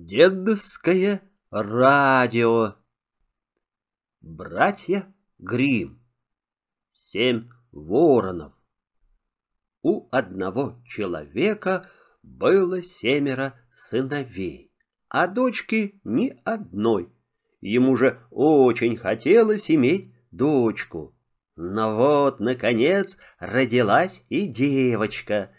Дедовское радио. Братья Грим. Семь воронов. У одного человека было семеро сыновей, а дочки ни одной. Ему же очень хотелось иметь дочку. Но вот, наконец, родилась и девочка.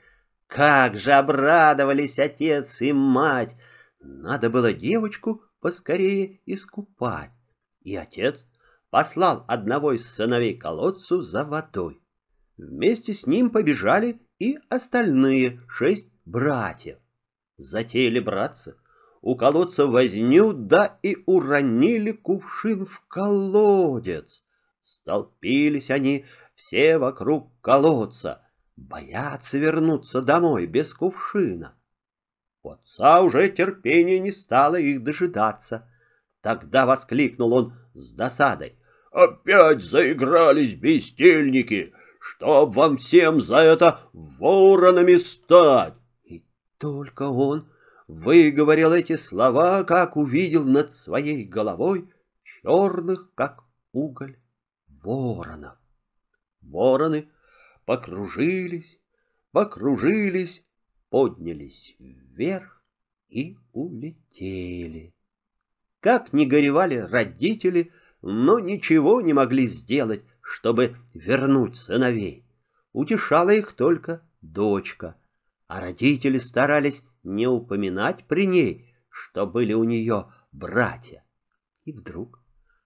Как же обрадовались отец и мать! Надо было девочку поскорее искупать. И отец послал одного из сыновей колодцу за водой. Вместе с ним побежали и остальные шесть братьев. Затеяли браться, у колодца возню, да и уронили кувшин в колодец. Столпились они все вокруг колодца, боятся вернуться домой без кувшина. У отца уже терпения не стало их дожидаться. Тогда воскликнул он с досадой. «Опять заигрались бездельники! Чтоб вам всем за это воронами стать!» И только он выговорил эти слова, как увидел над своей головой черных, как уголь, воронов. Вороны покружились, покружились поднялись вверх и улетели. Как ни горевали родители, но ничего не могли сделать, чтобы вернуть сыновей. Утешала их только дочка, а родители старались не упоминать при ней, что были у нее братья. И вдруг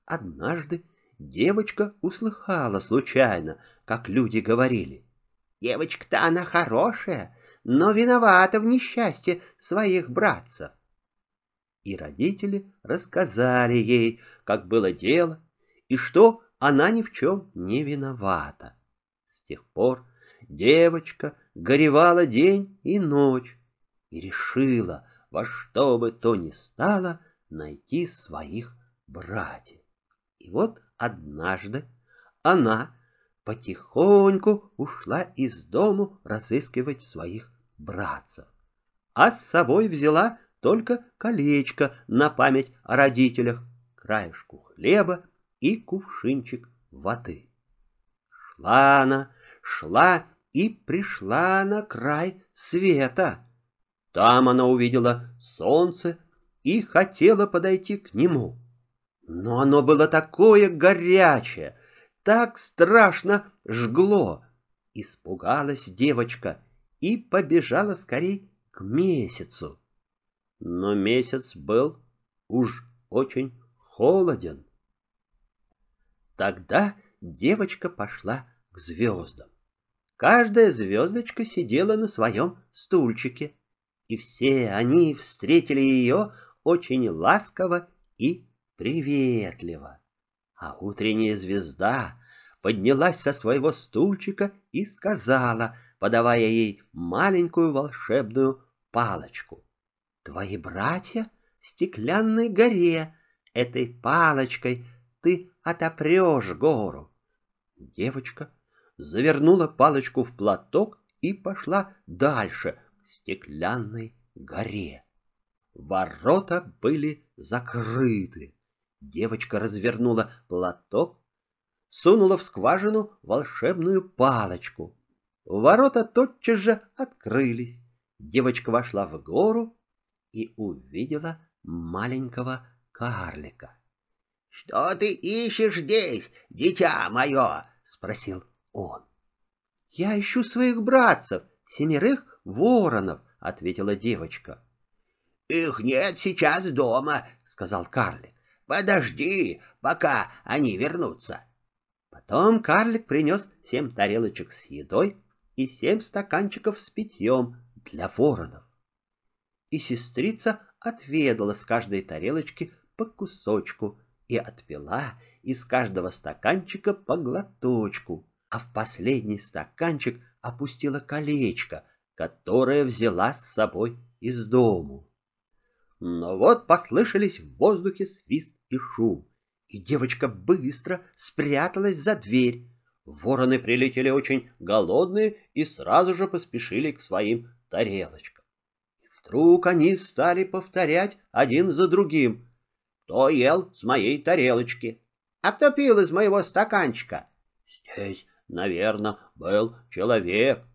однажды девочка услыхала случайно, как люди говорили. «Девочка-то она хорошая, но виновата в несчастье своих братцев. И родители рассказали ей, как было дело, и что она ни в чем не виновата. С тех пор девочка горевала день и ночь и решила во что бы то ни стало найти своих братьев. И вот однажды она потихоньку ушла из дому разыскивать своих братцев. А с собой взяла только колечко на память о родителях, краешку хлеба и кувшинчик воды. Шла она, шла и пришла на край света. Там она увидела солнце и хотела подойти к нему. Но оно было такое горячее, так страшно жгло. Испугалась девочка и побежала скорей к месяцу. Но месяц был уж очень холоден. Тогда девочка пошла к звездам. Каждая звездочка сидела на своем стульчике, и все они встретили ее очень ласково и приветливо. А утренняя звезда поднялась со своего стульчика и сказала, подавая ей маленькую волшебную палочку. «Твои братья в стеклянной горе. Этой палочкой ты отопрешь гору». Девочка завернула палочку в платок и пошла дальше, к стеклянной горе. Ворота были закрыты. Девочка развернула платок, сунула в скважину волшебную палочку. Ворота тотчас же открылись. Девочка вошла в гору и увидела маленького карлика. — Что ты ищешь здесь, дитя мое? — спросил он. — Я ищу своих братцев, семерых воронов, — ответила девочка. — Их нет сейчас дома, — сказал карлик. Подожди, пока они вернутся. Потом карлик принес семь тарелочек с едой и семь стаканчиков с питьем для воронов. И сестрица отведала с каждой тарелочки по кусочку и отпила из каждого стаканчика по глоточку, а в последний стаканчик опустила колечко, которое взяла с собой из дому. Но вот послышались в воздухе свист и шум, и девочка быстро спряталась за дверь. Вороны прилетели очень голодные и сразу же поспешили к своим тарелочкам. И Вдруг они стали повторять один за другим. Кто ел с моей тарелочки? А кто пил из моего стаканчика? Здесь, наверное, был человек.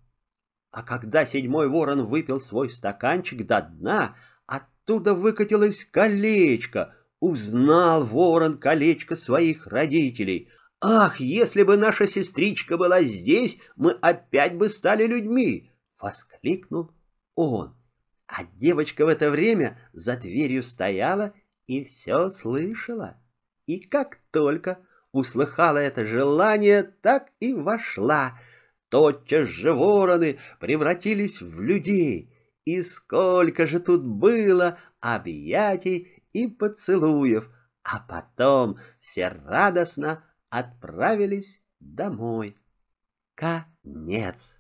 А когда седьмой ворон выпил свой стаканчик до дна, оттуда выкатилось колечко. Узнал ворон колечко своих родителей. «Ах, если бы наша сестричка была здесь, мы опять бы стали людьми!» — воскликнул он. А девочка в это время за дверью стояла и все слышала. И как только услыхала это желание, так и вошла. Тотчас же вороны превратились в людей, и сколько же тут было объятий и поцелуев, а потом все радостно отправились домой. Конец.